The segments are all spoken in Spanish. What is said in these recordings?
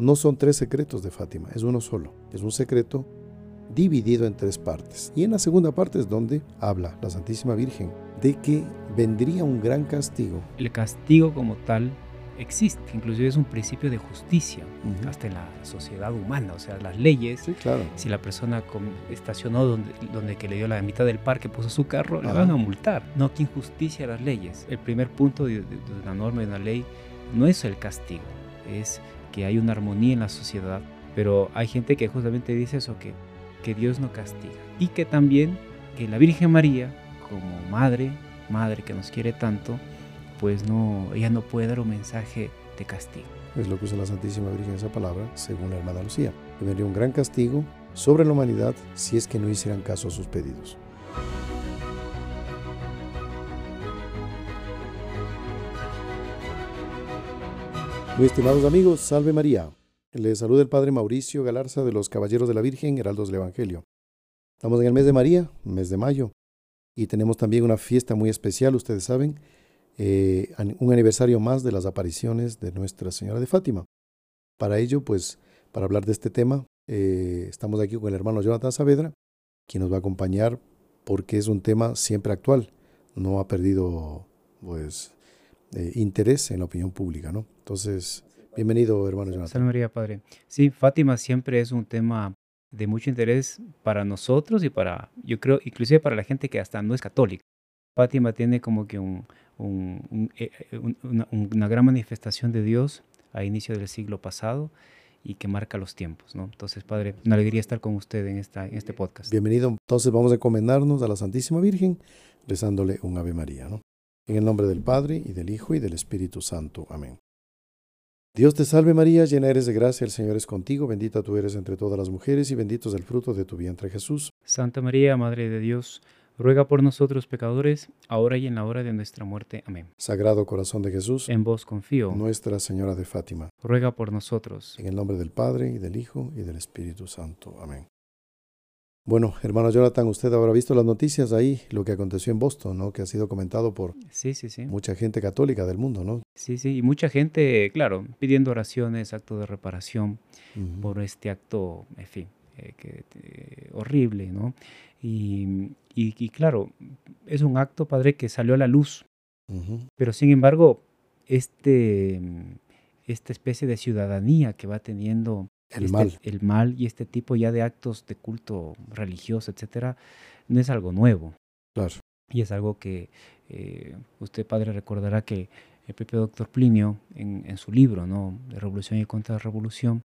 no son tres secretos de Fátima, es uno solo. Es un secreto dividido en tres partes. Y en la segunda parte es donde habla la Santísima Virgen de que vendría un gran castigo. El castigo como tal existe, inclusive es un principio de justicia, hasta en la sociedad humana, o sea, las leyes, claro. si la persona estacionó donde, donde que le dio la mitad del parque, puso su carro, le van a multar. No, que injusticia las leyes. El primer punto de, de, de una norma, de una ley, no es el castigo, es que hay una armonía en la sociedad, pero hay gente que justamente dice eso, que, que Dios no castiga. Y que también que la Virgen María, como madre, madre que nos quiere tanto, pues no, ella no puede dar un mensaje de castigo. Es lo que usa la Santísima Virgen esa palabra, según la hermana Lucía. Que vendría un gran castigo sobre la humanidad si es que no hicieran caso a sus pedidos. Muy estimados amigos, salve María. Les saluda el Padre Mauricio Galarza de los Caballeros de la Virgen, Heraldos del Evangelio. Estamos en el mes de María, mes de mayo, y tenemos también una fiesta muy especial, ustedes saben, eh, un aniversario más de las apariciones de Nuestra Señora de Fátima. Para ello, pues, para hablar de este tema, eh, estamos aquí con el hermano Jonathan Saavedra, quien nos va a acompañar porque es un tema siempre actual, no ha perdido, pues, eh, interés en la opinión pública, ¿no? Entonces, bienvenido, hermano Jonathan. Salve María, Padre. Sí, Fátima siempre es un tema de mucho interés para nosotros y para, yo creo, inclusive para la gente que hasta no es católica. Fátima tiene como que un, un, eh, una, una, gran manifestación de Dios a inicio del siglo pasado y que marca los tiempos, ¿no? Entonces, Padre, una alegría estar con usted en, esta, en este podcast. Bienvenido. Entonces vamos a encomendarnos a la Santísima Virgen rezándole un Ave María, ¿no? En el nombre del Padre, y del Hijo, y del Espíritu Santo. Amén. Dios te salve María, llena eres de gracia, el Señor es contigo, bendita tú eres entre todas las mujeres, y bendito es el fruto de tu vientre Jesús. Santa María, Madre de Dios, ruega por nosotros pecadores, ahora y en la hora de nuestra muerte. Amén. Sagrado corazón de Jesús, en vos confío. Nuestra Señora de Fátima, ruega por nosotros. En el nombre del Padre, y del Hijo, y del Espíritu Santo. Amén. Bueno, hermano Jonathan, usted habrá visto las noticias ahí, lo que aconteció en Boston, ¿no? Que ha sido comentado por sí, sí, sí. mucha gente católica del mundo, ¿no? Sí, sí, y mucha gente, claro, pidiendo oraciones, actos de reparación uh -huh. por este acto, en fin, eh, que, eh, horrible, ¿no? Y, y, y, claro, es un acto, padre, que salió a la luz, uh -huh. pero sin embargo, este, esta especie de ciudadanía que va teniendo el este, mal. El mal y este tipo ya de actos de culto religioso, etcétera, no es algo nuevo. Claro. Y es algo que eh, usted, padre, recordará que el propio doctor Plinio, en, en, su libro, ¿no? De Revolución y Contrarrevolución,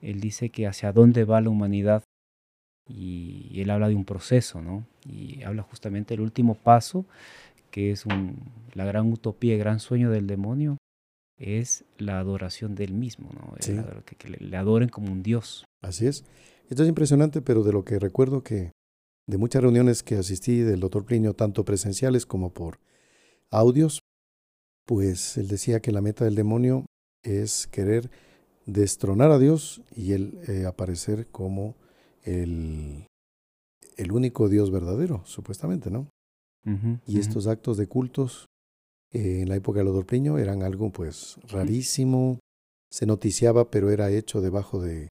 él dice que hacia dónde va la humanidad y, y, él habla de un proceso, ¿no? Y habla justamente del último paso, que es un, la gran utopía y gran sueño del demonio, es la adoración del mismo, ¿no? Sí. que, que le, le, adoren como un dios. Así es. Esto es impresionante, pero de lo que recuerdo que de muchas reuniones que asistí del doctor Plinio, tanto presenciales como por audios, pues él decía que la meta del demonio es querer destronar a Dios y él eh, aparecer como el, el único Dios verdadero, supuestamente, ¿no? Uh -huh, y estos uh -huh. actos de cultos eh, en la época del doctor Plinio eran algo pues rarísimo, se noticiaba, pero era hecho debajo de,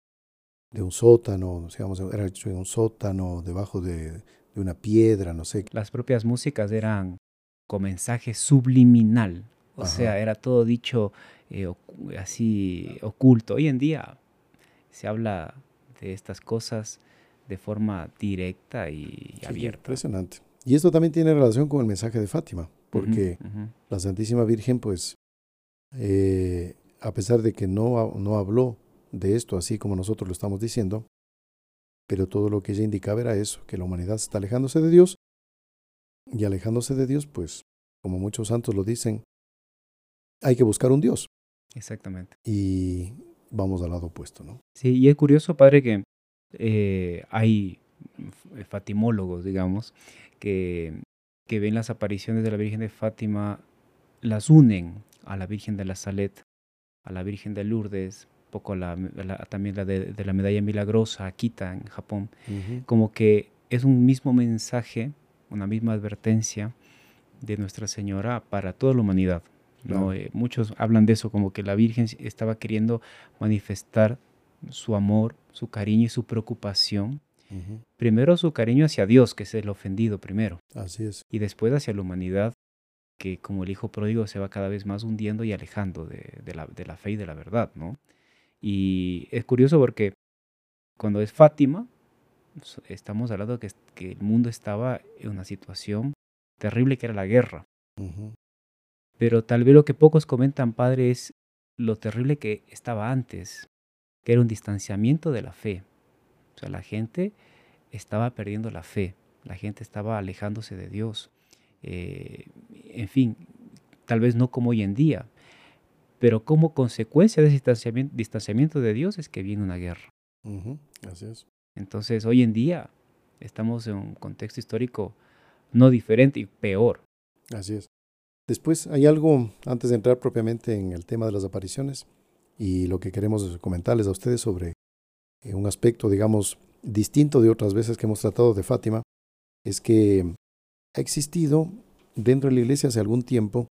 de un sótano, digamos, era hecho en un sótano, debajo de, de, una piedra, no sé. Las propias músicas eran con mensaje subliminal, o Ajá. sea, era todo dicho eh, así oculto. Hoy en día se habla de estas cosas de forma directa y sí, abierta. Impresionante. Y esto también tiene relación con el mensaje de Fátima, porque uh -huh, uh -huh. la Santísima Virgen, pues, eh, a pesar de que no, no habló de esto así como nosotros lo estamos diciendo, pero todo lo que ella indicaba era eso, que la humanidad está alejándose de Dios, y alejándose de Dios, pues, como muchos santos lo dicen, hay que buscar un Dios. Exactamente. Y vamos al lado opuesto, ¿no? Sí, y es curioso, padre, que eh, hay fatimólogos, digamos, que, que ven las apariciones de la Virgen de Fátima, las unen a la Virgen de la Salet, a la Virgen de Lourdes, poco la, la, también la de, de, la medalla milagrosa, Akita, en Japón, uh -huh. como que es un mismo mensaje, una misma advertencia de Nuestra Señora para toda la humanidad, ¿no? Eh, muchos hablan de eso, como que la Virgen estaba queriendo manifestar su amor, su cariño y su preocupación. Primero su cariño hacia Dios, que es el ofendido primero. Así es. Y después hacia la humanidad, que como el hijo pródigo se va cada vez más hundiendo y alejando de, la, de la, fe y de la verdad, ¿no? Y es curioso porque cuando es Fátima, estamos hablando que, que el mundo estaba en una situación terrible que era la guerra. Pero tal vez lo que pocos comentan, padre, es lo terrible que estaba antes, que era un distanciamiento de la fe. O sea, la gente estaba perdiendo la fe, la gente estaba alejándose de Dios. Eh, en fin, tal vez no como hoy en día, pero como consecuencia de ese distanciamiento, distanciamiento de Dios es que viene una guerra. Así es. Entonces, hoy en día estamos en un contexto histórico no diferente y peor. Así es. Después hay algo, antes de entrar propiamente en el tema de las apariciones, y lo que queremos comentarles a ustedes sobre un aspecto, digamos, distinto de otras veces que hemos tratado de Fátima, es que ha existido dentro de la iglesia hace algún tiempo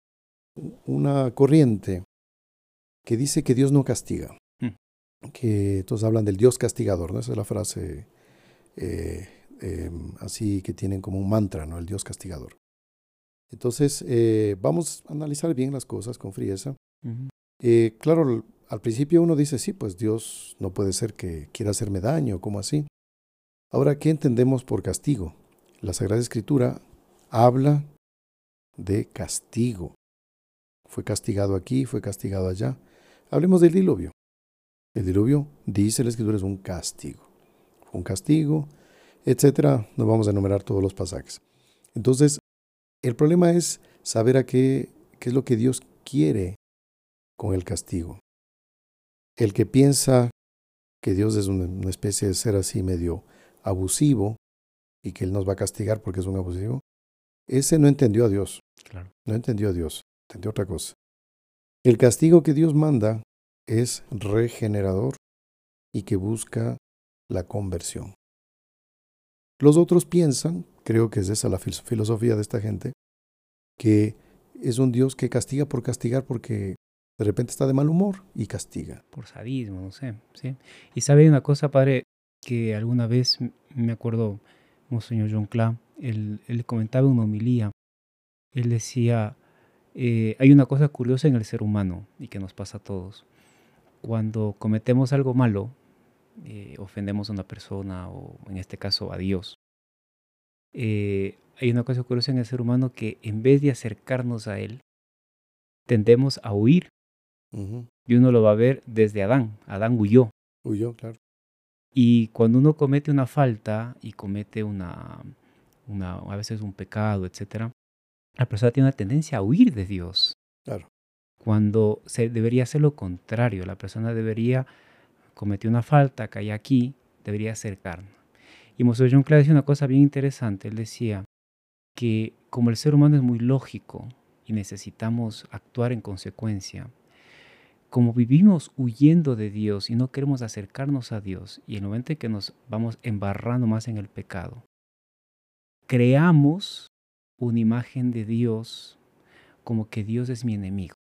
una corriente que dice que Dios no castiga, mm. que todos hablan del Dios castigador, ¿no? Esa es la frase eh, em, así que tienen como un mantra, ¿no? El Dios castigador. Entonces, eh, vamos a analizar bien las cosas con frieza. Eh, claro, al principio uno dice, sí, pues Dios no puede ser que quiera hacerme daño, ¿cómo así? Ahora, ¿qué entendemos por castigo? La Sagrada Escritura habla de castigo. Fue castigado aquí, fue castigado allá. Hablemos del diluvio. El diluvio, dice la Escritura, es un castigo. Un castigo, etcétera. No vamos a enumerar todos los pasajes. Entonces, el problema es saber a qué, qué es lo que Dios quiere con el castigo. El que piensa que Dios es una especie de ser así medio abusivo y que Él nos va a castigar porque es un abusivo, ese no entendió a Dios. Claro. No entendió a Dios, entendió otra cosa. El castigo que Dios manda es regenerador y que busca la conversión. Los otros piensan, creo que es esa la filosofía de esta gente, que es un Dios que castiga por castigar porque de repente está de mal humor y castiga. Por sadismo, no sé. ¿sí? Y sabe una cosa, padre, que alguna vez me acuerdo, Monseñor John Cla, él, él comentaba una homilía. Él decía, eh, hay una cosa curiosa en el ser humano y que nos pasa a todos. Cuando cometemos algo malo, eh, ofendemos a una persona o en este caso a Dios, eh, hay una cosa curiosa en el ser humano que en vez de acercarnos a Él, tendemos a huir. Y uno lo va a ver desde Adán. Adán huyó. Huyó, claro. Y cuando uno comete una falta y comete una, una a veces un pecado, etc., la persona tiene una tendencia a huir de Dios. Claro. Cuando se debería hacer lo contrario, la persona debería cometer una falta, cae aquí, debería acercarnos. Y Moshe John Clare decía una cosa bien interesante. Él decía que como el ser humano es muy lógico y necesitamos actuar en consecuencia, como vivimos huyendo de Dios y no queremos acercarnos a Dios, y en el momento en que nos vamos embarrando más en el pecado, creamos una imagen de Dios como que Dios es mi enemigo.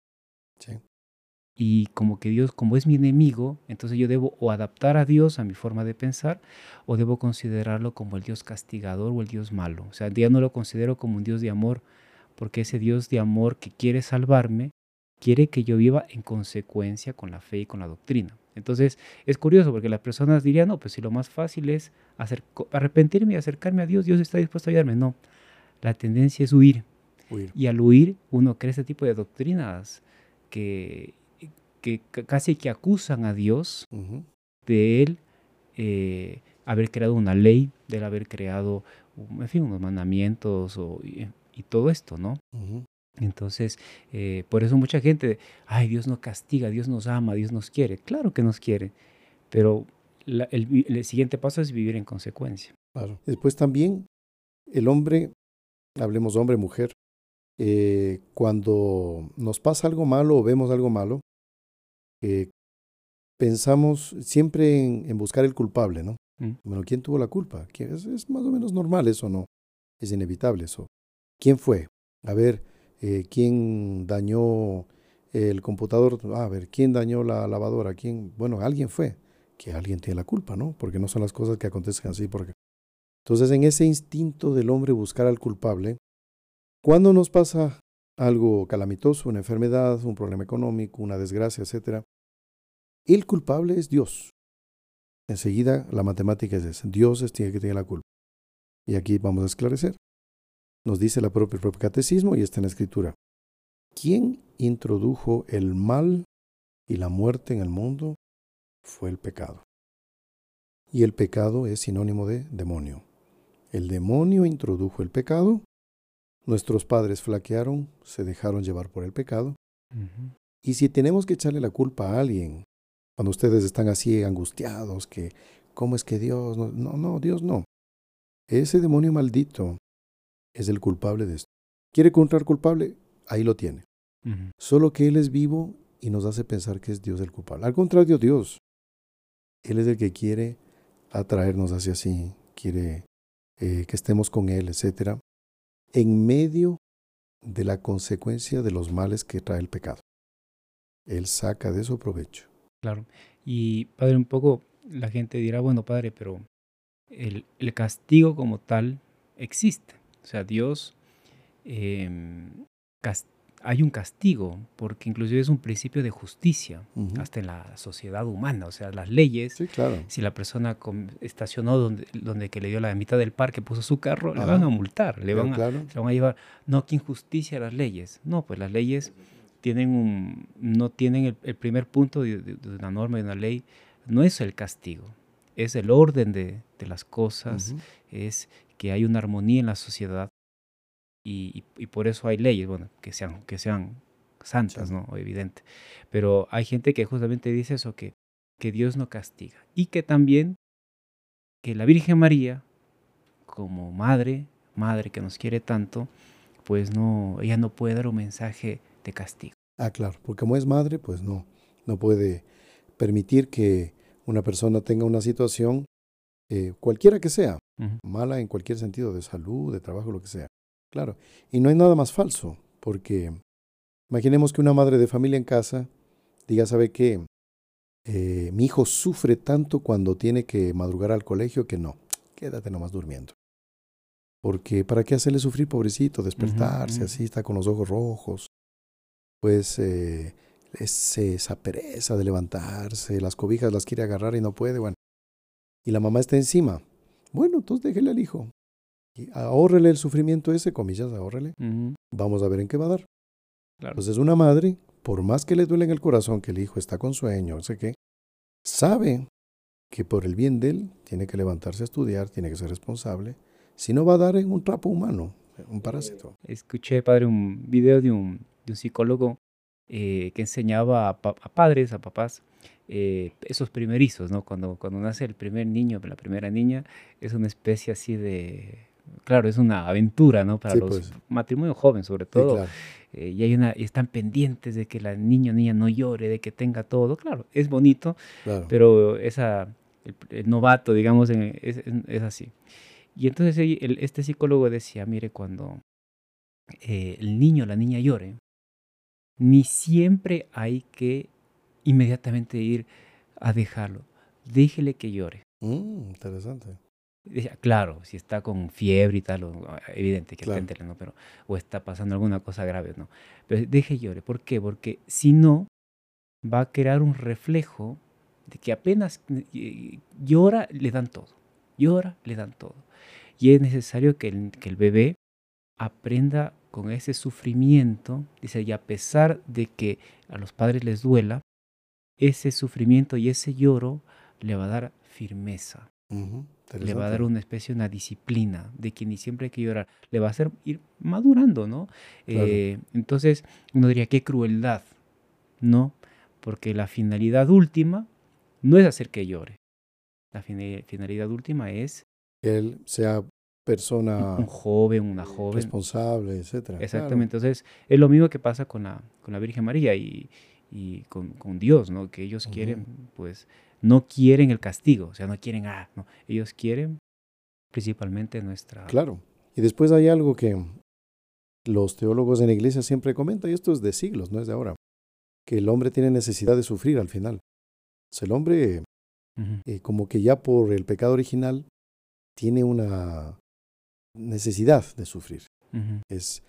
Y como que Dios, como es mi enemigo, entonces yo debo o adaptar a Dios a mi forma de pensar o debo considerarlo como el Dios castigador o el Dios malo. O sea, ya no lo considero como un Dios de amor, porque ese Dios de amor que quiere salvarme quiere que yo viva en consecuencia con la fe y con la doctrina. Entonces es curioso porque las personas dirían, no, pues si lo más fácil es arrepentirme y acercarme a Dios, Dios está dispuesto a ayudarme. No, la tendencia es huir. Y al huir uno cree ese tipo de doctrinas que, que casi que acusan a Dios de él eh, haber creado una ley, de él haber creado, en fin, unos mandamientos o, y, todo esto, ¿no? Entonces, eh, por eso mucha gente, ay, Dios no castiga, Dios nos ama, Dios nos quiere. Claro que nos quiere, pero el, siguiente paso es vivir en consecuencia. Claro. Después también el hombre, hablemos hombre, mujer, eh, cuando nos pasa algo malo o vemos algo malo, eh, pensamos siempre en, buscar el culpable, ¿no? Mm. Bueno, ¿quién tuvo la culpa? Es, es, más o menos normal eso, ¿no? Es inevitable eso. ¿Quién fue? A ver, eh, quién dañó el computador, a ver, quién dañó la lavadora, quién, bueno, alguien fue, que alguien tiene la culpa, ¿no? Porque no son las cosas que acontecen así, porque... Entonces, en ese instinto del hombre buscar al culpable, cuando nos pasa algo calamitoso, una enfermedad, un problema económico, una desgracia, etc., el culpable es Dios. Enseguida la matemática es esa. Dios es tiene que tener la culpa. Y aquí vamos a esclarecer. Nos dice la propia, el propio catecismo y está en la escritura. ¿Quién introdujo el mal y la muerte en el mundo? Fue el pecado. Y el pecado es sinónimo de demonio. El demonio introdujo el pecado. Nuestros padres flaquearon, se dejaron llevar por el pecado. Y si tenemos que echarle la culpa a alguien, cuando ustedes están así angustiados, que, ¿cómo es que Dios? No, no, no Dios no. Ese demonio maldito es el culpable de esto. ¿Quiere encontrar culpable? Ahí lo tiene. Solo que Él es vivo y nos hace pensar que es Dios el culpable. Al contrario, Dios. Él es el que quiere atraernos hacia sí, quiere eh, que estemos con Él, etc. En medio de la consecuencia de los males que trae el pecado. Él saca de eso provecho. Claro. Y, Padre, un poco la gente dirá, bueno, Padre, pero el, el castigo como tal existe. O sea, Dios eh, hay un castigo, porque inclusive es un principio de justicia, hasta en la sociedad humana, o sea, las leyes, si la persona estacionó donde, donde que le dio la mitad del parque, puso su carro, le van a multar, le van, a, van a llevar, no, qué injusticia las leyes, no, pues las leyes tienen un, no tienen el, primer punto de, una norma, de una ley, no es el castigo, es el orden de, de las cosas, es que hay una armonía en la sociedad y, por eso hay leyes, bueno, que sean, que sean santas, ¿no? Evidente. Pero hay gente que justamente dice eso, que, que Dios no castiga. Y que también que la Virgen María, como madre, madre que nos quiere tanto, pues no, ella no puede dar un mensaje de castigo. Ah, claro, porque como es madre, pues no, no puede permitir que una persona tenga una situación, eh, cualquiera que sea, mala en cualquier sentido, de salud, de trabajo, lo que sea, Claro, y no hay nada más falso, porque imaginemos que una madre de familia en casa diga, ¿sabe qué? Eh, mi hijo sufre tanto cuando tiene que madrugar al colegio que no, quédate nomás durmiendo. Porque ¿para qué hacerle sufrir, pobrecito? Despertarse así, está con los ojos rojos. Pues eh, es esa pereza de levantarse, las cobijas las quiere agarrar y no puede, bueno. Y la mamá está encima. Bueno, entonces déjele al hijo. Y ahórrele el sufrimiento ese, comillas, ahórrele. Vamos a ver en qué va a dar. Entonces una madre, por más que le duele en el corazón que el hijo está con sueño, no sé qué, sabe que por el bien de él tiene que levantarse a estudiar, tiene que ser responsable, si no va a dar en un trapo humano, un parásito. Escuché, padre, un video de un, de un psicólogo eh, que enseñaba a, padres, a papás, eh, esos primerizos, ¿no? Cuando, cuando nace el primer niño, la primera niña, es una especie así de claro, es una aventura, ¿no? Para los pues. matrimonios jóvenes, sobre todo. Eh, y hay una, están pendientes de que la niño o niña no llore, de que tenga todo. Claro, es bonito, pero esa, el, novato, digamos, es, es, así. Y entonces este psicólogo decía, mire, cuando eh, el niño o la niña llore, ni siempre hay que inmediatamente ir a dejarlo. Déjele que llore. Mm, interesante claro, si está con fiebre y tal, ah, evidente que está ¿no? Pero, o está pasando alguna cosa grave, ¿no? Pero deje llore. ¿Por qué? Porque si no, va a crear un reflejo de que apenas eh, llora, le dan todo. Llora, le dan todo. Y es necesario que el, que el bebé aprenda con ese sufrimiento, dice, y a pesar de que a los padres les duela, ese sufrimiento y ese lloro le va a dar firmeza le va a dar una especie, una disciplina de que ni siempre hay que llorar, le va a hacer ir madurando, ¿no? Eh, entonces, uno diría, qué crueldad, ¿no? Porque la finalidad última no es hacer que llore. La finalidad última es... Que él sea persona... Un joven, una joven. Responsable, etc. Exactamente. Entonces, es lo mismo que pasa con la, con la Virgen María y, y con, con Dios, ¿no? Que ellos quieren, pues, no quieren el castigo, o sea, no quieren, ah, no, ellos quieren principalmente nuestra... Claro, y después hay algo que Los teólogos en la iglesia siempre comentan, y esto es de siglos, no es de ahora, que el hombre tiene necesidad de sufrir al final. O el hombre, eh, como que ya por el pecado original, tiene una necesidad de sufrir. Es,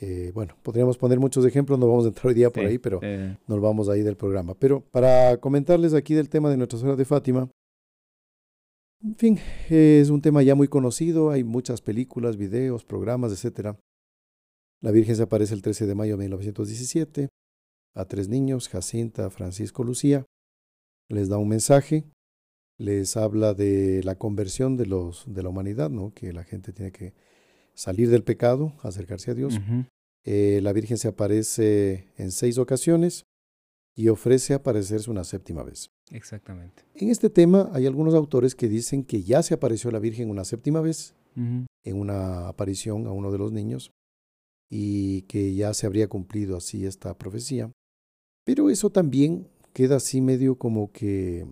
eh, bueno, podríamos poner muchos ejemplos, no vamos a entrar hoy día por ahí, pero eh. nos vamos ahí del programa. Pero para comentarles aquí del tema de Nuestra Señora de Fátima, en fin, es un tema ya muy conocido, hay muchas películas, videos, programas, etc. La Virgen se aparece el 13 de mayo de 1917 a tres niños, Jacinta, Francisco, Lucía. Les da un mensaje, les habla de la conversión de, los, de la humanidad, ¿no? que la gente tiene que salir del pecado, acercarse a Dios. Eh, la Virgen se aparece en seis ocasiones y ofrece aparecerse una séptima vez. Exactamente. En este tema hay algunos autores que dicen que ya se apareció la Virgen una séptima vez en una aparición a uno de los niños y que ya se habría cumplido así esta profecía. Pero eso también queda así medio como que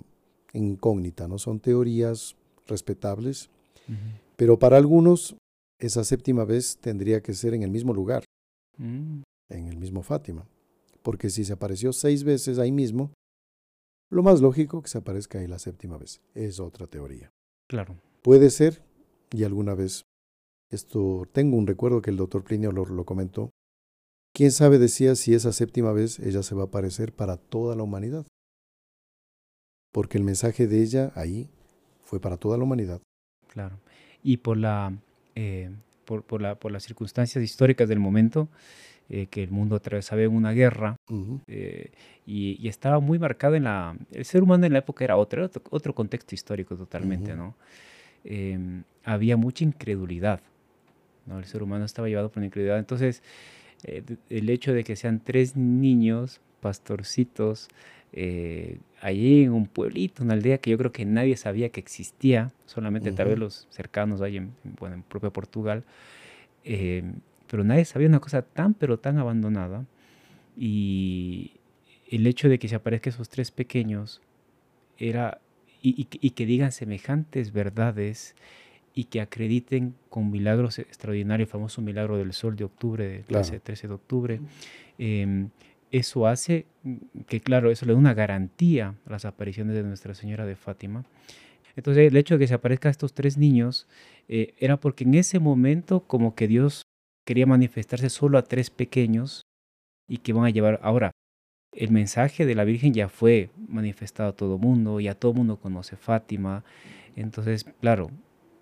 incógnita, ¿no? Son teorías respetables, pero para algunos esa séptima vez tendría que ser en el mismo lugar, mm. en el mismo Fátima, porque si se apareció seis veces ahí mismo, lo más lógico que se aparezca ahí la séptima vez. Es otra teoría. Claro. Puede ser, y alguna vez, esto tengo un recuerdo que el doctor Plinio lo, lo comentó, quién sabe decía si esa séptima vez ella se va a aparecer para toda la humanidad. Porque el mensaje de ella ahí fue para toda la humanidad. Claro. Y por la eh, por, por, la, por, las circunstancias históricas del momento, eh, que el mundo atravesaba una guerra eh, y, estaba muy marcado en la... El ser humano en la época era otro, otro, contexto histórico totalmente, ¿no? Em, había mucha incredulidad, ¿no? El ser humano estaba llevado por la incredulidad. Entonces, el hecho de que sean tres niños, pastorcitos, allí en un pueblito, una aldea que yo creo que nadie sabía que existía, solamente tal vez los cercanos ahí en, bueno, en propio Portugal, eh, pero nadie sabía una cosa tan pero tan abandonada. Y el hecho de que se aparezcan esos tres pequeños era y, que digan semejantes verdades y que acrediten con milagros extraordinarios, el famoso milagro del sol de octubre, del 13, de octubre, eh, eso hace que, claro, eso le da una garantía a las apariciones de Nuestra Señora de Fátima. Entonces, el hecho de que se aparezcan estos tres niños eh, era porque en ese momento como que Dios quería manifestarse solo a tres pequeños y que van a llevar ahora. El mensaje de la Virgen ya fue manifestado a todo mundo, ya todo mundo conoce Fátima. Entonces, claro,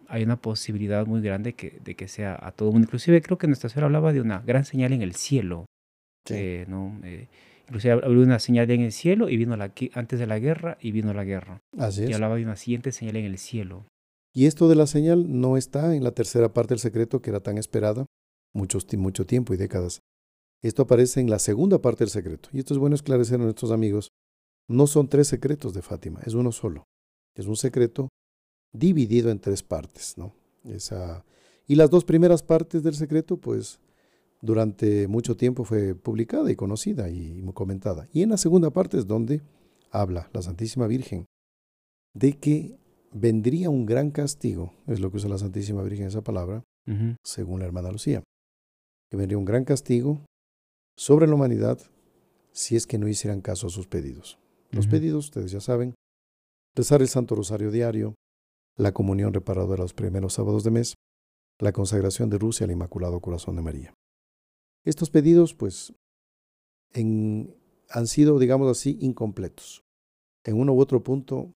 hay una posibilidad muy grande que, de que sea a todo mundo. Inclusive creo que Nuestra Señora hablaba de una gran señal en el cielo. Eh, ¿no? Eh, inclusive habló una señal en el cielo y vino la, antes de la guerra y vino la guerra. Así y hablaba de una siguiente señal en el cielo. Y esto de la señal no está en la tercera parte del secreto que era tan esperada, muchos, mucho tiempo y décadas. Esto aparece en la segunda parte del secreto. Y esto es bueno esclarecer a nuestros amigos. No son tres secretos de Fátima, es uno solo. Es un secreto dividido en tres partes, ¿no? Esa... Y las dos primeras partes del secreto, pues, durante mucho tiempo fue publicada y conocida y comentada. Y en la segunda parte es donde habla la Santísima Virgen de que vendría un gran castigo, es lo que usa la Santísima Virgen esa palabra, según la hermana Lucía, que vendría un gran castigo sobre la humanidad si es que no hicieran caso a sus pedidos. Los pedidos, ustedes ya saben, rezar el Santo Rosario diario, la comunión reparadora los primeros sábados de mes, la consagración de Rusia al Inmaculado Corazón de María. Estos pedidos, pues, han sido, digamos así, incompletos. En uno u otro punto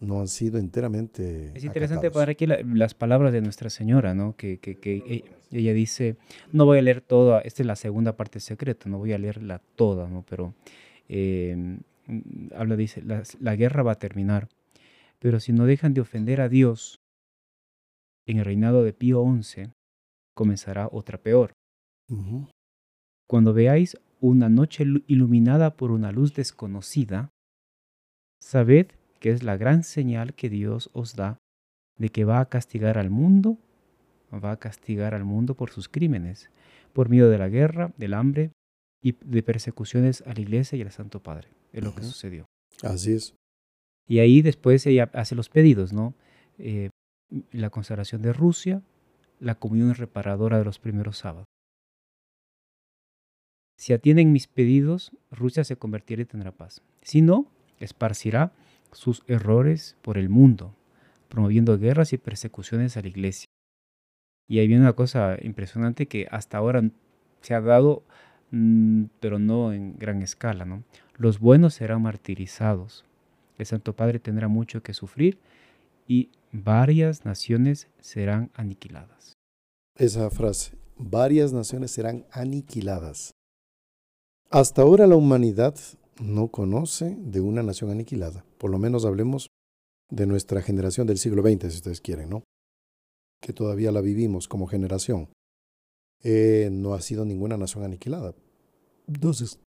no han sido enteramente. Es interesante poner aquí las palabras de Nuestra Señora, ¿no? Que, que, e, ella dice: No voy a leer toda, esta es la segunda parte secreta, no voy a leerla toda, ¿no? Pero em, habla, dice: la, la guerra va a terminar, pero si no dejan de ofender a Dios, en el reinado de Pío XI comenzará otra peor. Cuando veáis una noche iluminada por una luz desconocida, sabed que es la gran señal que Dios os da de que va a castigar al mundo, va a castigar al mundo por sus crímenes, por miedo de la guerra, del hambre y de persecuciones a la iglesia y al Santo Padre. Es lo que sucedió. Así es. Y ahí después ella hace los pedidos, ¿no? Eh, la consagración de Rusia, la comunión reparadora de los primeros sábados. Si atienden mis pedidos, Rusia se convertirá y tendrá paz. Si no, esparcirá sus errores por el mundo, promoviendo guerras y persecuciones a la iglesia. Y ahí viene una cosa impresionante que hasta ahora se ha dado, mm, pero no en gran escala. ¿no? Los buenos serán martirizados. El Santo Padre tendrá mucho que sufrir y varias naciones serán aniquiladas. Esa frase, varias naciones serán aniquiladas. Hasta ahora la humanidad no conoce de una nación aniquilada. Por lo menos hablemos de nuestra generación del siglo XX, si ustedes quieren, ¿no? Que todavía la vivimos como generación. Eh, no ha sido ninguna nación aniquilada. Entonces,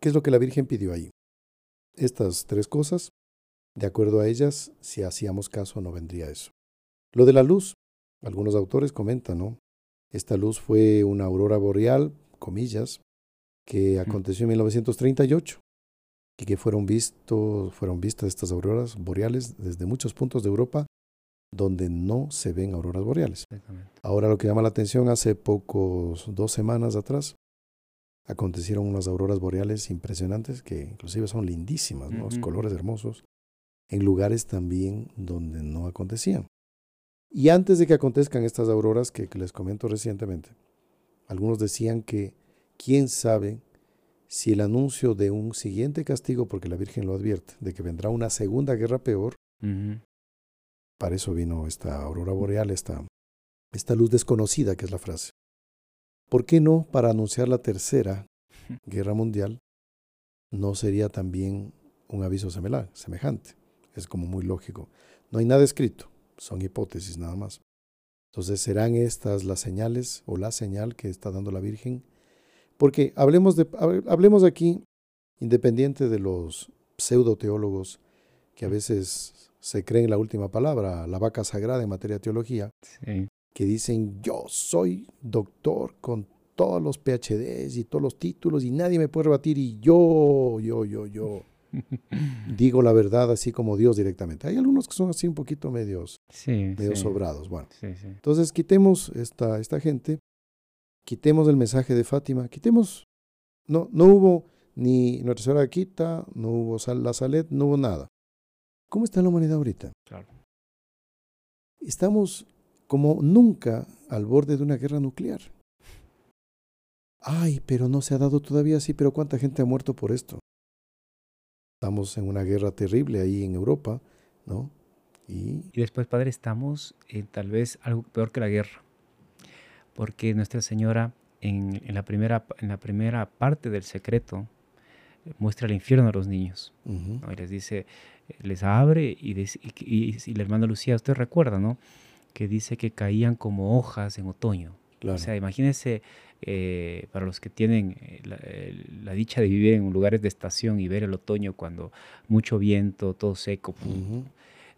¿qué es lo que la Virgen pidió ahí? Estas tres cosas, de acuerdo a ellas, si hacíamos caso no vendría eso. Lo de la luz, algunos autores comentan, ¿no? Esta luz fue una aurora boreal, comillas, que aconteció en 1938 y que fueron, vistos, fueron vistas estas auroras boreales desde muchos puntos de Europa donde no se ven auroras boreales. Ahora lo que llama la atención, hace pocos, dos semanas atrás, acontecieron unas auroras boreales impresionantes que inclusive son lindísimas, ¿no? colores hermosos, en lugares también donde no acontecían. Y antes de que acontezcan estas auroras que les comento recientemente, algunos decían que quién sabe si el anuncio de un siguiente castigo, porque la Virgen lo advierte, de que vendrá una segunda guerra peor, para eso vino esta aurora boreal, esta, esta luz desconocida, que es la frase. ¿Por qué no para anunciar la tercera guerra mundial no sería también un aviso semejante? Es como muy lógico. No hay nada escrito, son hipótesis nada más. Entonces, ¿serán estas las señales o la señal que está dando la Virgen porque hablemos, de, hablemos aquí, independiente de los pseudo teólogos que a veces se creen la última palabra, la vaca sagrada en materia de teología, que dicen yo soy doctor con todos los PhDs y todos los títulos y nadie me puede rebatir y yo, yo, yo, yo digo la verdad así como Dios directamente. Hay algunos que son así un poquito medios, medio sobrados. Bueno, entonces quitemos esta, esta gente quitemos el mensaje de Fátima, quitemos, no, no hubo ni Nuestra Señora Quita, no hubo la Salet, no hubo nada. ¿Cómo está la humanidad ahorita? Claro. Estamos como nunca al borde de una guerra nuclear. Ay, pero no se ha dado todavía así, pero ¿cuánta gente ha muerto por esto? Estamos en una guerra terrible ahí en Europa, ¿no? Y, y después, padre, estamos en tal vez algo peor que la guerra porque Nuestra Señora en, la, primera, en la primera parte del secreto muestra el infierno a los niños. Y les dice, les abre y, y, la hermana Lucía, usted recuerda, ¿no? Que dice que caían como hojas en otoño. O sea, imagínense, eh, para los que tienen eh, la, dicha de vivir en lugares de estación y ver el otoño cuando mucho viento, todo seco,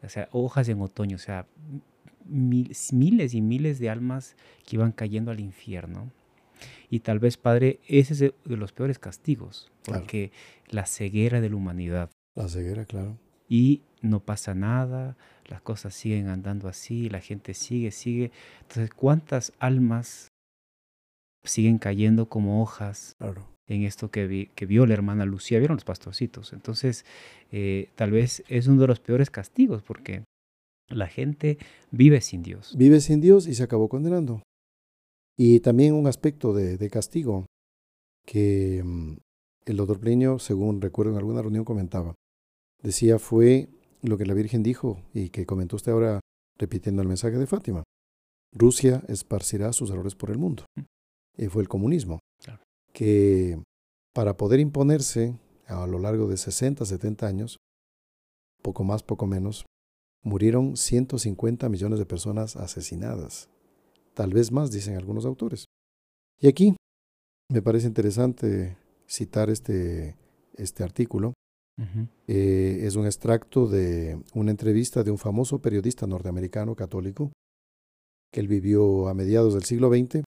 o sea, hojas en otoño, o sea, miles y miles de almas que iban cayendo al infierno. Y tal vez, Padre, ese es de los peores castigos, porque la ceguera de la humanidad. La ceguera, claro. Y no pasa nada, las cosas siguen andando así, la gente sigue, sigue. Entonces, ¿cuántas almas siguen cayendo como hojas en esto que, que vio la hermana Lucía? Vieron los pastorcitos. Entonces, eh, tal vez es uno de los peores castigos, porque la gente vive sin Dios. Vive sin Dios y se acabó condenando. Y también un aspecto de, castigo que mm, el doctor Plinio, según recuerdo en alguna reunión, comentaba. Decía fue lo que la Virgen dijo y que comentó usted ahora repitiendo el mensaje de Fátima. Rusia esparcirá sus errores por el mundo. Y fue el comunismo. Que para poder imponerse a lo largo de 60, 70 años, poco más, poco menos, murieron 150 millones de personas asesinadas. Tal vez más, dicen algunos autores. Y aquí me parece interesante citar este, este artículo. Eh, es un extracto de una entrevista de un famoso periodista norteamericano católico que él vivió a mediados del siglo XX,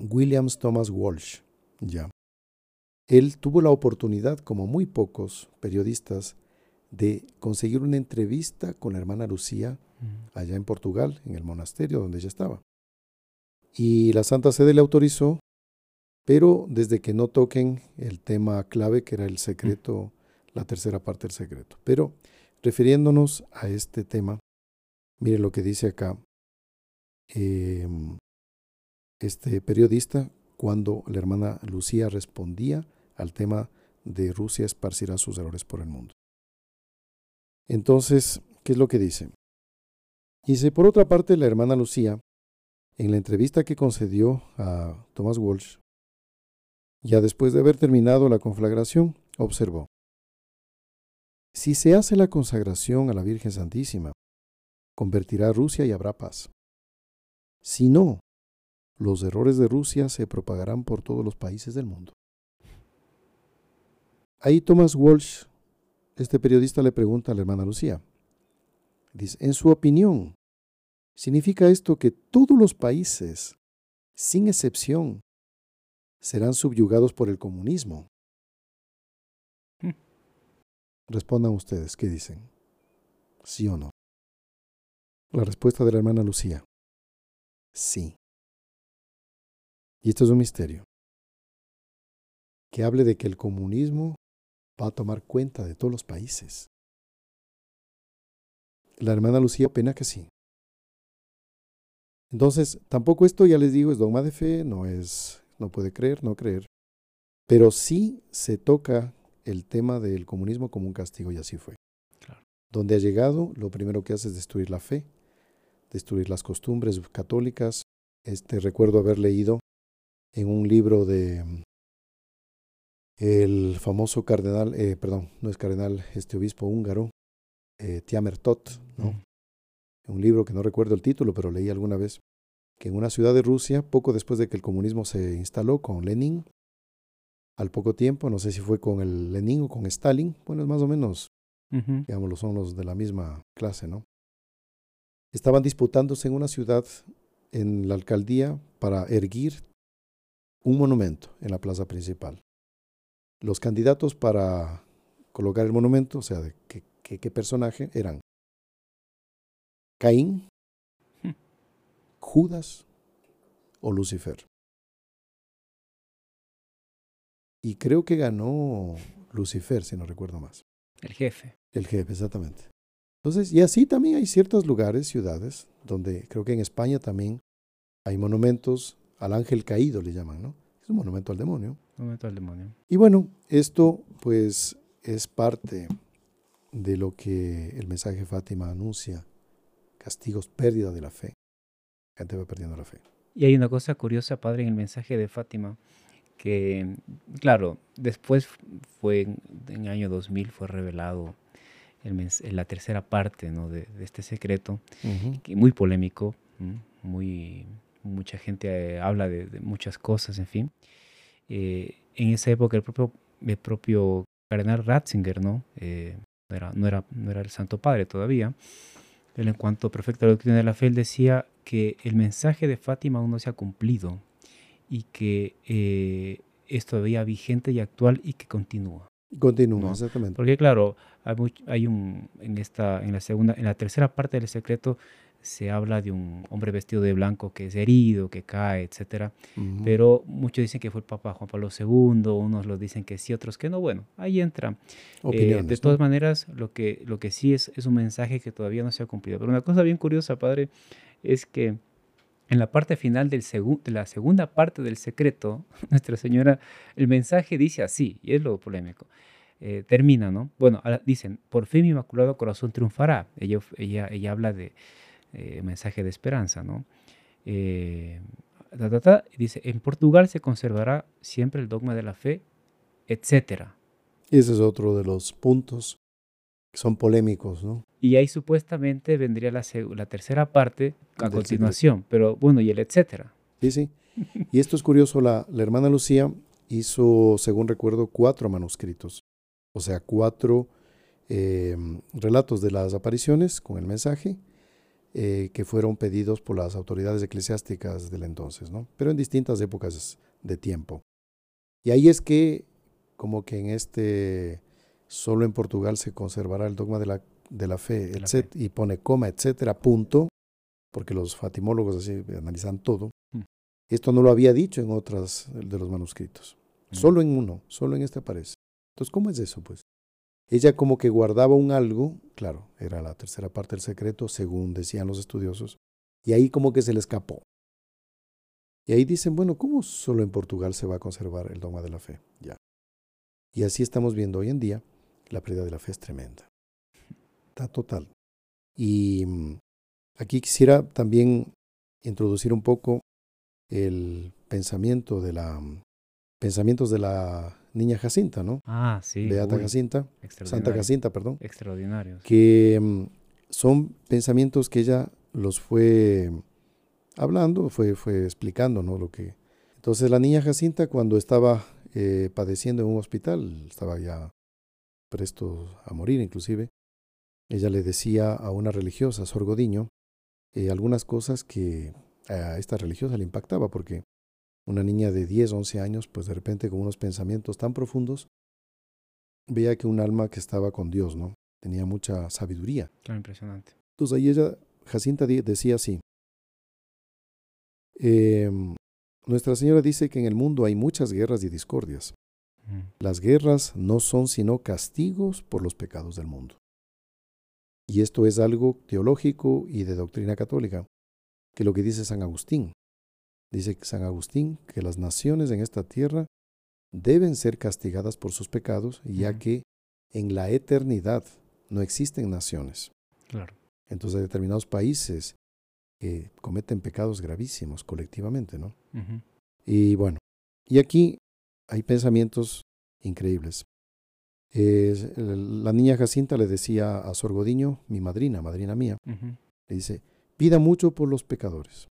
Williams Thomas Walsh. Ya. Él tuvo la oportunidad, como muy pocos periodistas, de conseguir una entrevista con la hermana Lucía allá en Portugal, en el monasterio donde ella estaba. Y la Santa Sede le autorizó pero desde que no toquen el tema clave que era el secreto, la tercera parte del secreto. Pero refiriéndonos a este tema, mire lo que dice acá em, este periodista cuando la hermana Lucía respondía al tema de Rusia esparcirá sus errores por el mundo. Entonces, ¿qué es lo que dice? Dice, por otra parte, la hermana Lucía, en la entrevista que concedió a Thomas Walsh, ya después de haber terminado la conflagración, observó, si se hace la consagración a la Virgen Santísima, convertirá a Rusia y habrá paz. Si no, los errores de Rusia se propagarán por todos los países del mundo. Ahí Thomas Walsh, este periodista, le pregunta a la hermana Lucía, dice, en su opinión, ¿significa esto que todos los países, sin excepción, serán subyugados por el comunismo? Hmm. Respondan ustedes, ¿qué dicen? ¿Sí o no? La respuesta de la hermana Lucía, sí. Y esto es un misterio. Que hable de que el comunismo va a tomar cuenta de todos los países. La hermana Lucía opina que sí. Entonces, tampoco esto, ya les digo, es dogma de fe, no es, no puede creer, no creer. Pero sí se toca el tema del comunismo como un castigo y así fue. Donde ha llegado, lo primero que hace es destruir la fe, destruir las costumbres católicas. Este recuerdo haber leído en un libro de el famoso cardenal, eh, perdón, no es cardenal, este obispo húngaro, eh, Tiamer Tot, ¿no? Un libro que no recuerdo el título, pero leí alguna vez, que en una ciudad de Rusia, poco después de que el comunismo se instaló con Lenin, al poco tiempo, no sé si fue con el Lenin o con Stalin, bueno, es más o menos, digamos, son los de la misma clase, ¿no? Estaban disputándose en una ciudad, en la alcaldía, para erguir un monumento en la plaza principal. Los candidatos para colocar el monumento, o sea, de qué, personaje eran Caín, hmm. Judas o Lucifer. Y creo que ganó Lucifer, si no recuerdo más. El jefe. El jefe, exactamente. Entonces, y así también hay ciertos lugares, ciudades, donde creo que en España también hay monumentos al ángel caído le llaman, ¿no? Es un monumento al demonio. Monumento al demonio. Y bueno, esto pues es parte de lo que el mensaje de Fátima anuncia. Castigos, pérdida de la fe. La gente va perdiendo la fe. Y hay una cosa curiosa, padre, en el mensaje de Fátima, que, claro, después fue, en el año 2000 fue revelado el la tercera parte ¿no? de, este secreto, que muy polémico, muy mucha gente eh, habla de, muchas cosas, en fin. Eh, en esa época el propio, el propio cardenal Ratzinger, ¿no? Eh, no, era, no, era, no era el Santo Padre todavía. Él en cuanto a perfecta doctrina de la fe, él decía que el mensaje de Fátima aún no se ha cumplido y que es todavía vigente y actual y que continúa. Continúa, exactamente. Porque claro, hay, hay, un en esta en la segunda en la tercera parte del secreto se habla de un hombre vestido de blanco que es herido, que cae, etc. Pero muchos dicen que fue el Papa Juan Pablo II, unos lo dicen que sí, otros que no. Bueno, ahí entra. Eh, de todas maneras, lo que, lo que sí es, es un mensaje que todavía no se ha cumplido. Pero una cosa bien curiosa, padre, es que en la parte final del de la segunda parte del secreto, Nuestra Señora, el mensaje dice así, y es lo polémico. Eh, termina, ¿no? Bueno, dicen, por fin mi inmaculado corazón triunfará. Ella, ella, ella habla de, eh, mensaje de esperanza, ¿no? Eh, dice, en Portugal se conservará siempre el dogma de la fe, etcétera. Ese es otro de los puntos que son polémicos, ¿no? Y ahí supuestamente vendría la, la tercera parte a continuación, pero bueno, y el etcétera. Sí, sí. Y esto es curioso, la, la hermana Lucía hizo, según recuerdo, cuatro manuscritos, o sea, cuatro eh, relatos de las apariciones con el mensaje, eh, que fueron pedidos por las autoridades eclesiásticas del entonces, ¿no? pero en distintas épocas de tiempo. Y ahí es que, como que en este, solo en Portugal se conservará el dogma de la, de la fe, y pone coma, etcétera, punto, porque los fatimólogos así analizan todo. Mm. Esto no lo había dicho en otras de los manuscritos. Mm. Solo en uno, solo en este aparece. Entonces, ¿cómo es eso, pues? Ella como que guardaba un algo, claro, era la tercera parte del secreto, según decían los estudiosos, y ahí como que se le escapó. Y ahí dicen, bueno, ¿cómo solo en Portugal se va a conservar el dogma de la fe? Ya. Y así estamos viendo hoy en día, la pérdida de la fe es tremenda. Está total. Y mm, aquí quisiera también introducir un poco el pensamiento de la mm, pensamientos de la niña Jacinta, ¿no? Ah, sí. Beata uy, Jacinta, Santa Jacinta, perdón, Extraordinarios. que mm, son pensamientos que ella los fue hablando, fue, fue explicando, ¿no? Lo que entonces la niña Jacinta cuando estaba eh, padeciendo en un hospital, estaba ya presto a morir inclusive, ella le decía a una religiosa, Sor Godiño, eh, algunas cosas que a esta religiosa le impactaba, porque una niña de 10, 11 años, pues de repente con unos pensamientos tan profundos, veía que un alma que estaba con Dios, ¿no? Tenía mucha sabiduría. Claro, impresionante. Entonces ahí ella, Jacinta decía así, em, Nuestra Señora dice que en el mundo hay muchas guerras y discordias. Mm, Las guerras no son sino castigos por los pecados del mundo. Y esto es algo teológico y de doctrina católica, que lo que dice San Agustín. Dice San Agustín que las naciones en esta tierra deben ser castigadas por sus pecados, ya que en la eternidad no existen naciones. Claro. Entonces hay determinados países que cometen pecados gravísimos colectivamente, ¿no? Y bueno, y aquí hay pensamientos increíbles. La niña Jacinta le decía a Sor Godiño, mi madrina, madrina mía, le dice, pida mucho por los pecadores,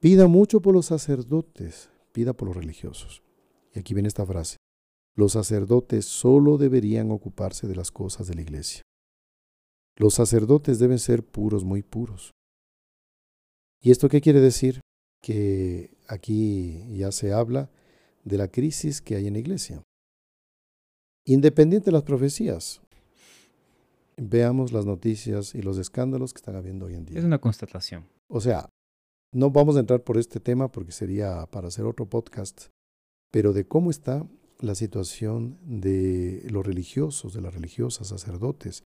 pida mucho por los sacerdotes, pida por los religiosos. Y aquí viene esta frase, los sacerdotes solo deberían ocuparse de las cosas de la iglesia. Los sacerdotes deben ser puros, muy puros. ¿Y esto qué quiere decir? Que aquí ya se habla de la crisis que hay en la iglesia. Independiente de las profecías, veamos las noticias y los escándalos que están habiendo hoy en día. Es una constatación. O sea, no vamos a entrar por este tema porque sería para hacer otro podcast, pero de cómo está la situación de los religiosos, de las religiosas, sacerdotes,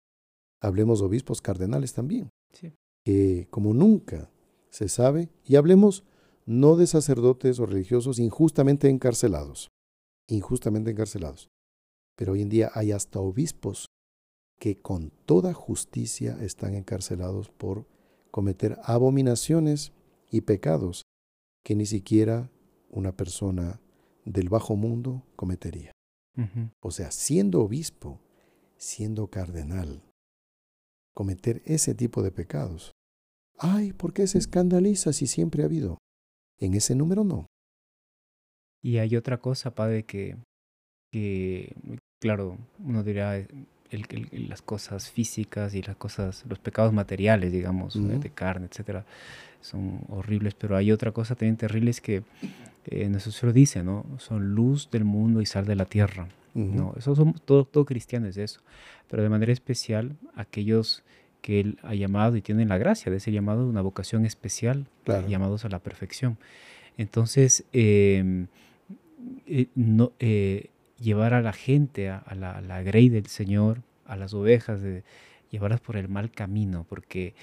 hablemos obispos, cardenales también, Sí. que como nunca se sabe, y hablemos no de sacerdotes o religiosos injustamente encarcelados, injustamente encarcelados, pero hoy en día hay hasta obispos que con toda justicia están encarcelados por cometer abominaciones y pecados que ni siquiera una persona del bajo mundo cometería. O sea, siendo obispo, siendo cardenal, cometer ese tipo de pecados. Ay, ¿por qué se escandaliza si siempre ha habido? En ese número no. Y hay otra cosa, padre, que, que claro, uno dirá el- el- las cosas físicas y las cosas, los pecados materiales, digamos, eh, Ujú. de carne, etcétera, son horribles. Pero hay otra cosa también terrible es que eh, nuestro Señor dice, ¿no? Son luz del mundo y sal de la tierra. Ujú. No, eso son todo, todo cristiano es eso. Pero de manera especial, aquellos que Él ha llamado y tienen la gracia de ese llamado, una vocación especial, Claro. llamados a la perfección. Entonces, eh, eh, no, eh, llevar a la gente, a, a la, a la grey del Señor, a las ovejas, de, llevarlas por el mal camino, porque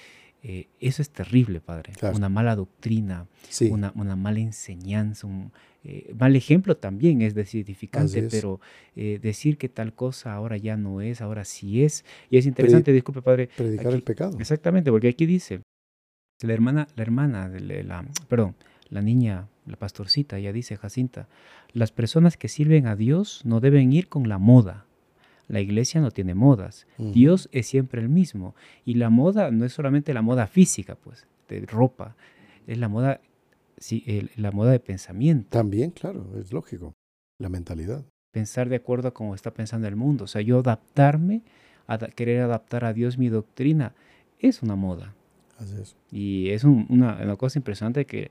eh, eso es terrible, Padre. Claro. Una mala doctrina, Sí, una, una mala enseñanza, un eh, mal ejemplo también es desedificante, es. pero eh, decir que tal cosa ahora ya no es, ahora sí es. Y es interesante, disculpe, Padre, predicar aquí- el pecado. Exactamente, porque aquí dice, la hermana, la hermana, de la- perdón, la niña, la pastorcita, ella dice, Jacinta, las personas que sirven a Dios no deben ir con la moda. La iglesia no tiene modas. Dios es siempre el mismo. Y la moda no es solamente la moda física, pues, de ropa, es la moda, sí, el- la moda de pensamiento. También, claro, es lógico. La mentalidad. pensar de acuerdo a cómo está pensando el mundo. O sea, yo adaptarme, a querer adaptar a Dios mi doctrina, es una moda. Así es. Y es un- una, una cosa impresionante que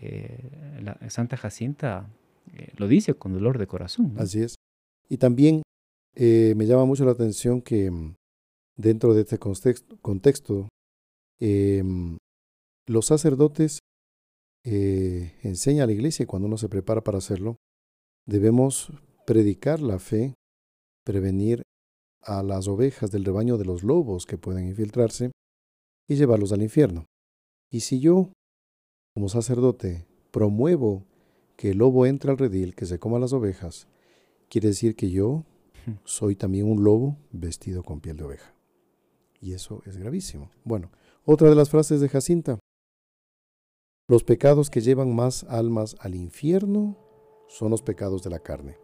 eh, la Santa Jacinta eh, lo dice con dolor de corazón. Así es. Y también eh, me llama mucho la atención que mm, dentro de este contexto, contexto em, los sacerdotes eh, enseña a la iglesia y cuando uno se prepara para hacerlo, debemos predicar la fe, prevenir a las ovejas del rebaño de los lobos que pueden infiltrarse y llevarlos al infierno. Y si yo, como sacerdote, promuevo que el lobo entre al redil, que se coma las ovejas, quiere decir que yo soy también un lobo vestido con piel de oveja. Y eso es gravísimo. Bueno, otra de las frases de Jacinta. Los pecados que llevan más almas al infierno son los pecados de la carne.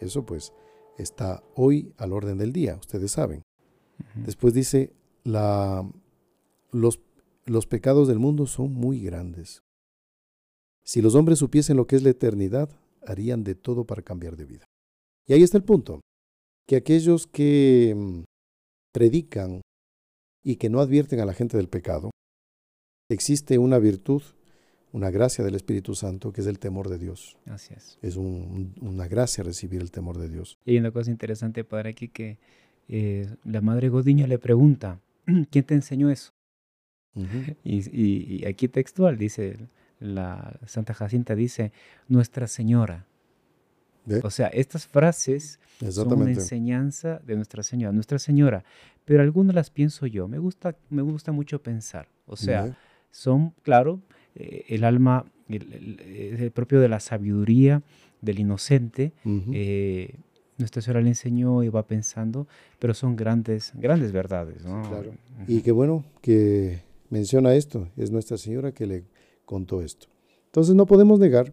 Eso pues está hoy al orden del día, ustedes saben. Después dice, la, los, los pecados del mundo son muy grandes. Si los hombres supiesen lo que es la eternidad, harían de todo para cambiar de vida. Y ahí está el punto, que aquellos que mm, predican y que no advierten a la gente del pecado, existe una virtud, una gracia del Espíritu Santo, que es el temor de Dios. Así es. Es una gracia recibir el temor de Dios. Y hay una cosa interesante, Padre, aquí que eh, la Madre Godiño le pregunta, ¿quién te enseñó eso? y, aquí textual dice, la Santa Jacinta dice, Nuestra Señora. O sea, estas frases son una enseñanza de Nuestra Señora, Nuestra Señora, pero algunas las pienso yo, me gusta, me gusta mucho pensar, o sea, son, claro, eh, el alma, el, propio de la sabiduría del inocente, eh, Nuestra Señora le enseñó y va pensando, pero son grandes, grandes verdades. ¿no? claro. Y qué bueno que menciona esto, es Nuestra Señora que le contó esto. Entonces no podemos negar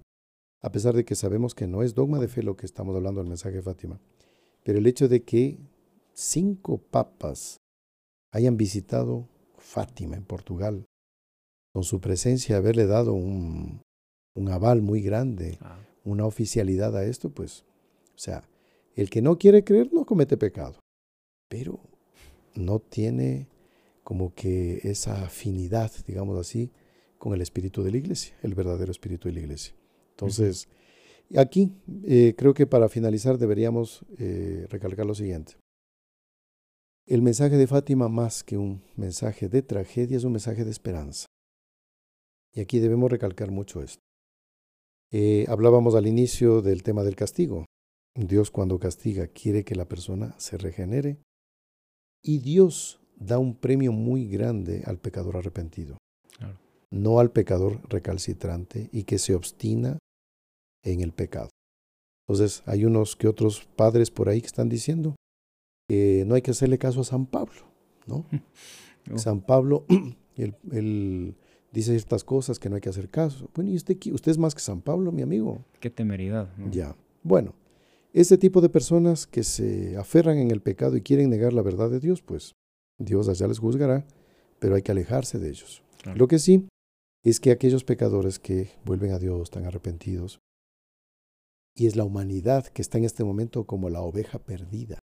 a pesar de que sabemos que no es dogma de fe lo que estamos hablando del mensaje de Fátima, pero el hecho de que cinco papas hayan visitado Fátima en Portugal, con su presencia haberle dado un, aval muy grande, ah. una oficialidad a esto, pues, o sea, el que no quiere creer no comete pecado, pero no tiene como que esa afinidad, digamos así, con el espíritu de la iglesia, el verdadero espíritu de la iglesia. Entonces, aquí eh, creo que para finalizar deberíamos eh, recalcar lo siguiente. El mensaje de Fátima, más que un mensaje de tragedia, es un mensaje de esperanza. Y aquí debemos recalcar mucho esto. Eh, hablábamos al inicio del tema del castigo. Dios cuando castiga quiere que la persona se regenere y Dios da un premio muy grande al pecador arrepentido, no al pecador recalcitrante y que se obstina en el pecado. Entonces hay unos que otros padres por ahí que están diciendo que no hay que hacerle caso a San Pablo, ¿no? San Pablo, él, dice ciertas cosas que no hay que hacer caso. Bueno, y usted, usted es más que San Pablo, mi amigo. Qué temeridad. Ya. Bueno, ese tipo de personas que se aferran en el pecado y quieren negar la verdad de Dios, pues Dios allá les juzgará, pero hay que alejarse de ellos. Lo que sí es que aquellos pecadores que vuelven a Dios, están arrepentidos, y es la humanidad que está en este momento como la oveja perdida.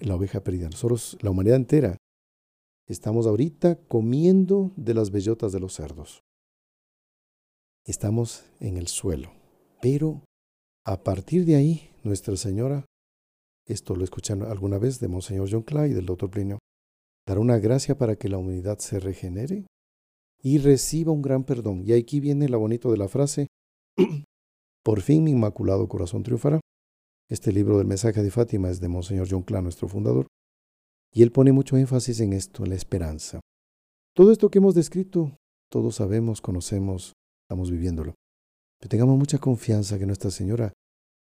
La oveja perdida. Nosotros, la humanidad entera, estamos ahorita comiendo de las bellotas de los cerdos. Estamos en el suelo. Pero a partir de ahí, Nuestra Señora, esto lo escuchan alguna vez de Monseñor John Clay y del doctor Plinio, dará una gracia para que la humanidad se regenere y reciba un gran perdón. Y aquí viene lo bonito de la frase, Por fin mi inmaculado corazón triunfará. Este libro del mensaje de Fátima es de Monseñor John Clan, nuestro fundador, y él pone mucho énfasis en esto, en la esperanza. Todo esto que hemos descrito, todos sabemos, conocemos, estamos viviéndolo. Pero tengamos mucha confianza que Nuestra Señora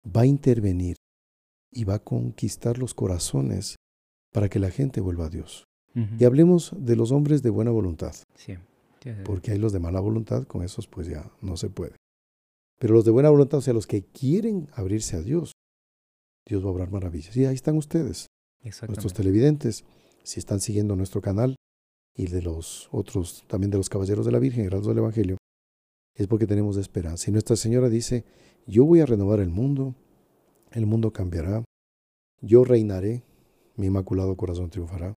va a intervenir y va a conquistar los corazones para que la gente vuelva a Dios. Y hablemos de los hombres de buena voluntad. Sí. Porque hay los de mala voluntad, con esos pues ya no se puede. Pero los de buena voluntad, o sea, los que quieren abrirse a Dios, Dios va a obrar maravillas. Y ahí están ustedes, nuestros televidentes, si están siguiendo nuestro canal y de los otros, también de los caballeros de la Virgen, heraldos del Evangelio, es porque tenemos esperanza. Y Nuestra Señora dice, yo voy a renovar el mundo, el mundo cambiará, yo reinaré, mi inmaculado corazón triunfará.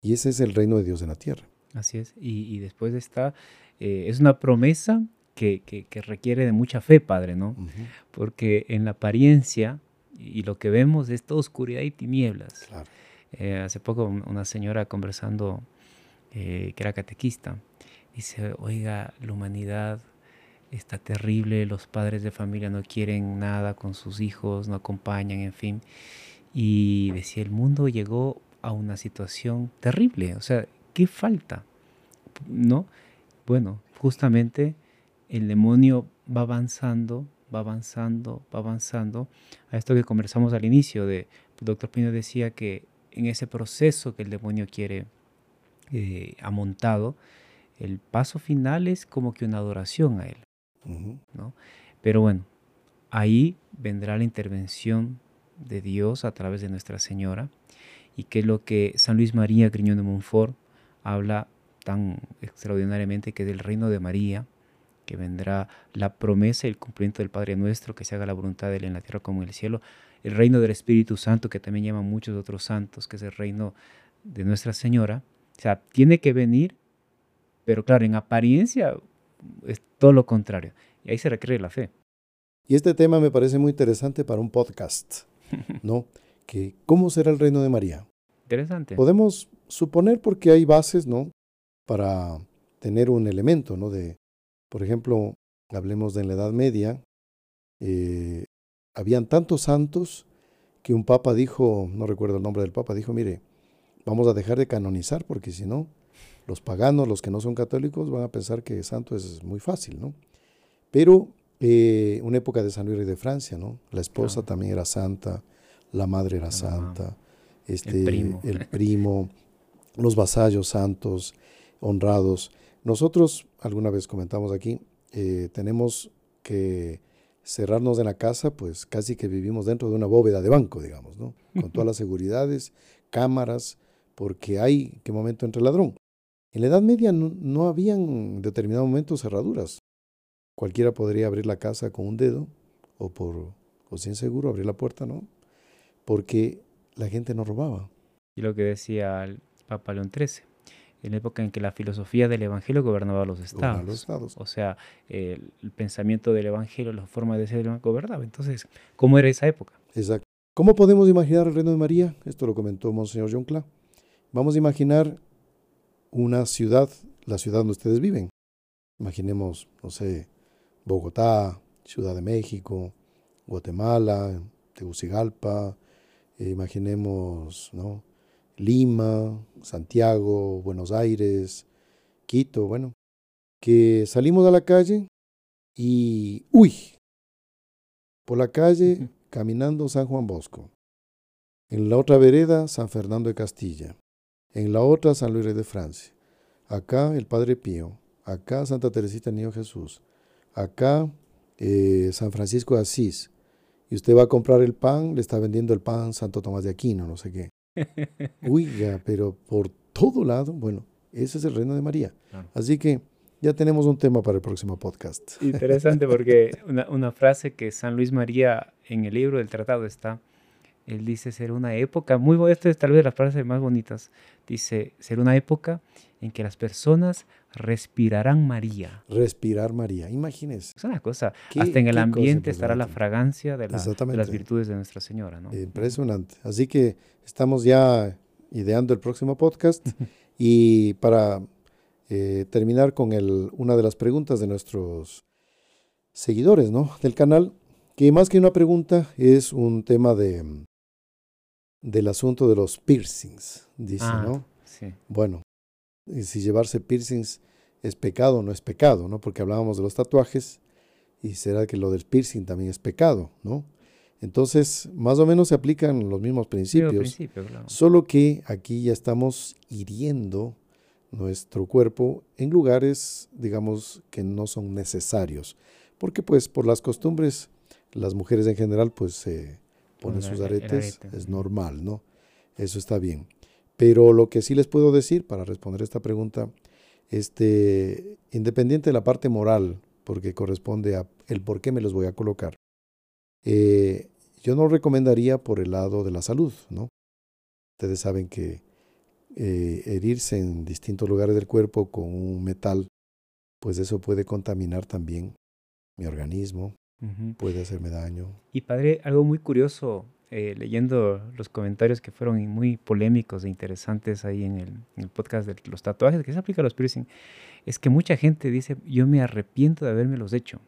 Y ese es el reino de Dios en la tierra. Así es. Y, después está, eh, es una promesa que, requiere de mucha fe, Padre, ¿no? Porque en la apariencia y lo que vemos es toda oscuridad y tinieblas. Eh, hace poco una señora conversando, eh, que era catequista, dice, oiga, la humanidad está terrible, los padres de familia no quieren nada con sus hijos, no acompañan, en fin. Y decía, el mundo llegó a una situación terrible, o sea, ¿qué falta? ¿No? Bueno, justamente el demonio va avanzando, va avanzando, va avanzando. A esto que conversamos al inicio, de, el doctor Pino decía que en ese proceso que el demonio quiere eh, amontado, el paso final es como que una adoración a él. ¿no? Pero bueno, ahí vendrá la intervención de Dios a través de Nuestra Señora y que es lo que San Luis María Griñón de Montfort habla tan extraordinariamente que del reino de María, que vendrá la promesa y el cumplimiento del Padre Nuestro, que se haga la voluntad de Él en la tierra como en el cielo, el reino del Espíritu Santo, que también llaman muchos otros santos, que es el reino de Nuestra Señora. O sea, tiene que venir, pero claro, en apariencia es todo lo contrario. Y ahí se requiere la fe. Y este tema me parece muy interesante para un podcast, ¿no? que ¿Cómo será el reino de María? Interesante. Podemos suponer porque hay bases, ¿no? Para tener un elemento, ¿no? De, por ejemplo, hablemos de la Edad Media, eh, habían tantos santos que un papa dijo, no recuerdo el nombre del papa, dijo, mire, vamos a dejar de canonizar porque si no, los paganos, los que no son católicos, van a pensar que santo es muy fácil, ¿no? Pero eh, una época de San Luis de Francia, ¿no? La esposa también era santa, la madre era santa, este, el primo. Los vasallos santos, honrados. Nosotros, alguna vez comentamos aquí, eh, tenemos que cerrarnos en la casa, pues casi que vivimos dentro de una bóveda de banco, digamos, ¿no? Con todas las seguridades, cámaras, porque hay qué momento entre ladrón. En la Edad Media no, no habían en determinado momento cerraduras. Cualquiera podría abrir la casa con un dedo o por o sin seguro abrir la puerta, ¿no? Porque la gente no robaba. Y lo que decía Papa León XIII, en la época en que la filosofía del Evangelio gobernaba los estados. Los estados. O sea, el, pensamiento del Evangelio, la forma de ser gobernaba. Entonces, ¿cómo era esa época? Exacto. ¿Cómo podemos imaginar el reino de María? Esto lo comentó Monseñor John Cla. Vamos a imaginar una ciudad, la ciudad donde ustedes viven. Imaginemos, no sé, Bogotá, Ciudad de México, Guatemala, Tegucigalpa, eh, imaginemos, ¿no? Lima, Santiago, Buenos Aires, Quito, bueno, que salimos a la calle y, uy, por la calle caminando San Juan Bosco, en la otra vereda San Fernando de Castilla, en la otra San Luis de Francia, acá el Padre Pío, acá Santa Teresita Niño Jesús, acá eh, San Francisco de Asís, y usted va a comprar el pan, le está vendiendo el pan Santo Tomás de Aquino, no sé qué. ya, pero por todo lado, bueno, ese es el reino de María. Así que ya tenemos un tema para el próximo podcast. Interesante porque una, una frase que San Luis María en el libro del tratado está, él dice ser una época, muy esta es tal vez las frases más bonitas, dice ser una época en que las personas respirarán María. Respirar María, imagínese. Es una cosa, hasta en el ambiente estará la fragancia de, las virtudes de Nuestra Señora. ¿no? Impresionante. Así que estamos ya ideando el próximo podcast y para eh, terminar con el, una de las preguntas de nuestros seguidores ¿no? del canal, que más que una pregunta es un tema de del asunto de los piercings, dice, ah, ¿no? Sí. Bueno, y si llevarse piercings es pecado o no es pecado, ¿no? Porque hablábamos de los tatuajes y será que lo del piercing también es pecado, ¿no? Entonces, más o menos se aplican los mismos principios, solo que aquí ya estamos hiriendo nuestro cuerpo en lugares, digamos, que no son necesarios, porque pues por las costumbres, las mujeres en general pues se ponen sus aretes, es normal, ¿no? Eso está bien. Pero lo que sí les puedo decir para responder esta pregunta, este, independiente de la parte moral, porque corresponde a el por qué me los voy a colocar, eh, yo no recomendaría por el lado de la salud, ¿no? Ustedes saben que eh, herirse en distintos lugares del cuerpo con un metal, pues eso puede contaminar también mi organismo, puede hacerme daño. Y padre, algo muy curioso eh, leyendo los comentarios que fueron muy polémicos e interesantes ahí en el, podcast de los tatuajes que se aplica a los piercing, es que mucha gente dice, yo me arrepiento de haberme los hecho.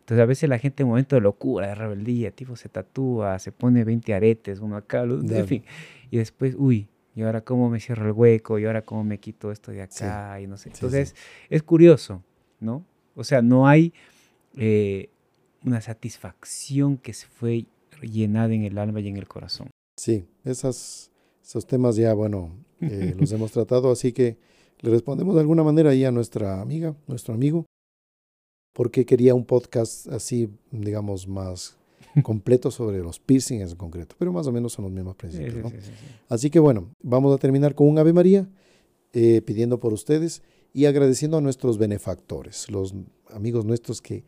Entonces a veces la gente en un momento de locura, de rebeldía, tipo se tatúa, se pone 20 aretes, uno acá, en fin, y después, uy, y ahora cómo me cierro el hueco, y ahora cómo me quito esto de acá, y no sé. Entonces es curioso, ¿no? O sea, no hay eh, una satisfacción que se fue llenada en el alma y en el corazón. Sí, esas, esos temas ya, bueno, eh, los hemos tratado, así que le respondemos de alguna manera ahí a nuestra amiga, nuestro amigo, porque quería un podcast así, digamos, más completo sobre los piercings en concreto, pero más o menos son los mismos principios. así que bueno, vamos a terminar con un Ave María, eh, pidiendo por ustedes y agradeciendo a nuestros benefactores, los amigos nuestros que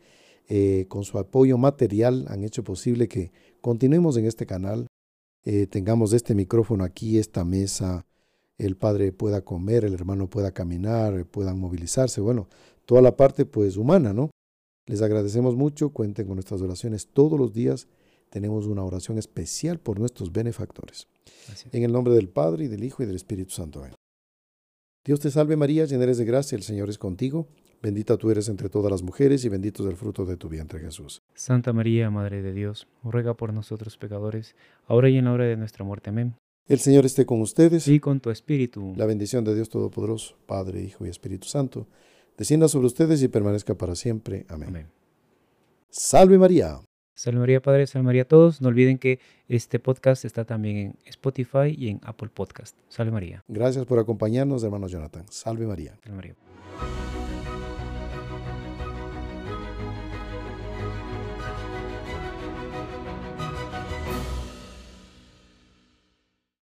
eh, con su apoyo material han hecho posible que continuemos en este canal, eh, tengamos este micrófono aquí, esta mesa, el padre pueda comer, el hermano pueda caminar, puedan movilizarse, bueno, toda la parte pues humana, ¿no? Les agradecemos mucho, cuenten con nuestras oraciones todos los días. Tenemos una oración especial por nuestros benefactores. En el nombre del Padre y del Hijo y del Espíritu Santo. Dios te salve María, llena eres de gracia, el Señor es contigo. Bendita tú eres entre todas las mujeres y bendito es el fruto de tu vientre Jesús. Santa María, Madre de Dios, ruega por nosotros pecadores, ahora y en la hora de nuestra muerte. Amén. El Señor esté con ustedes. Y con tu espíritu. La bendición de Dios Todopoderoso, Padre, Hijo y Espíritu Santo, descienda sobre ustedes y permanezca para siempre. Amén. Amén. Salve María. Salve María, Padre, salve María a todos. No olviden que este podcast está también en Spotify y en Apple Podcast. Salve María. Gracias por acompañarnos, hermano Jonathan. Salve María. Salve María.